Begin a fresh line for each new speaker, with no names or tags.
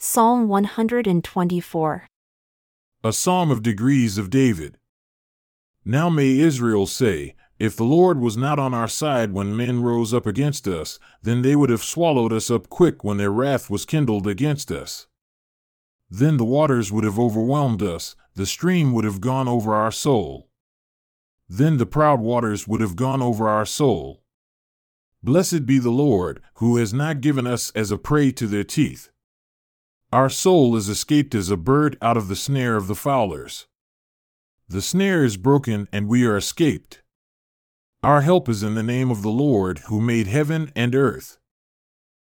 Psalm 124.
A psalm of degrees of David. Now may Israel say, If the Lord was not on our side when men rose up against us, then they would have swallowed us up quick when their wrath was kindled against us. Then the waters would have overwhelmed us, the stream would have gone over our soul. Then the proud waters would have gone over our soul. Blessed be the Lord, who has not given us as a prey to their teeth. Our soul is escaped as a bird out of the snare of the fowlers. The snare is broken, and we are escaped. Our help is in the name of the Lord, who made heaven and earth.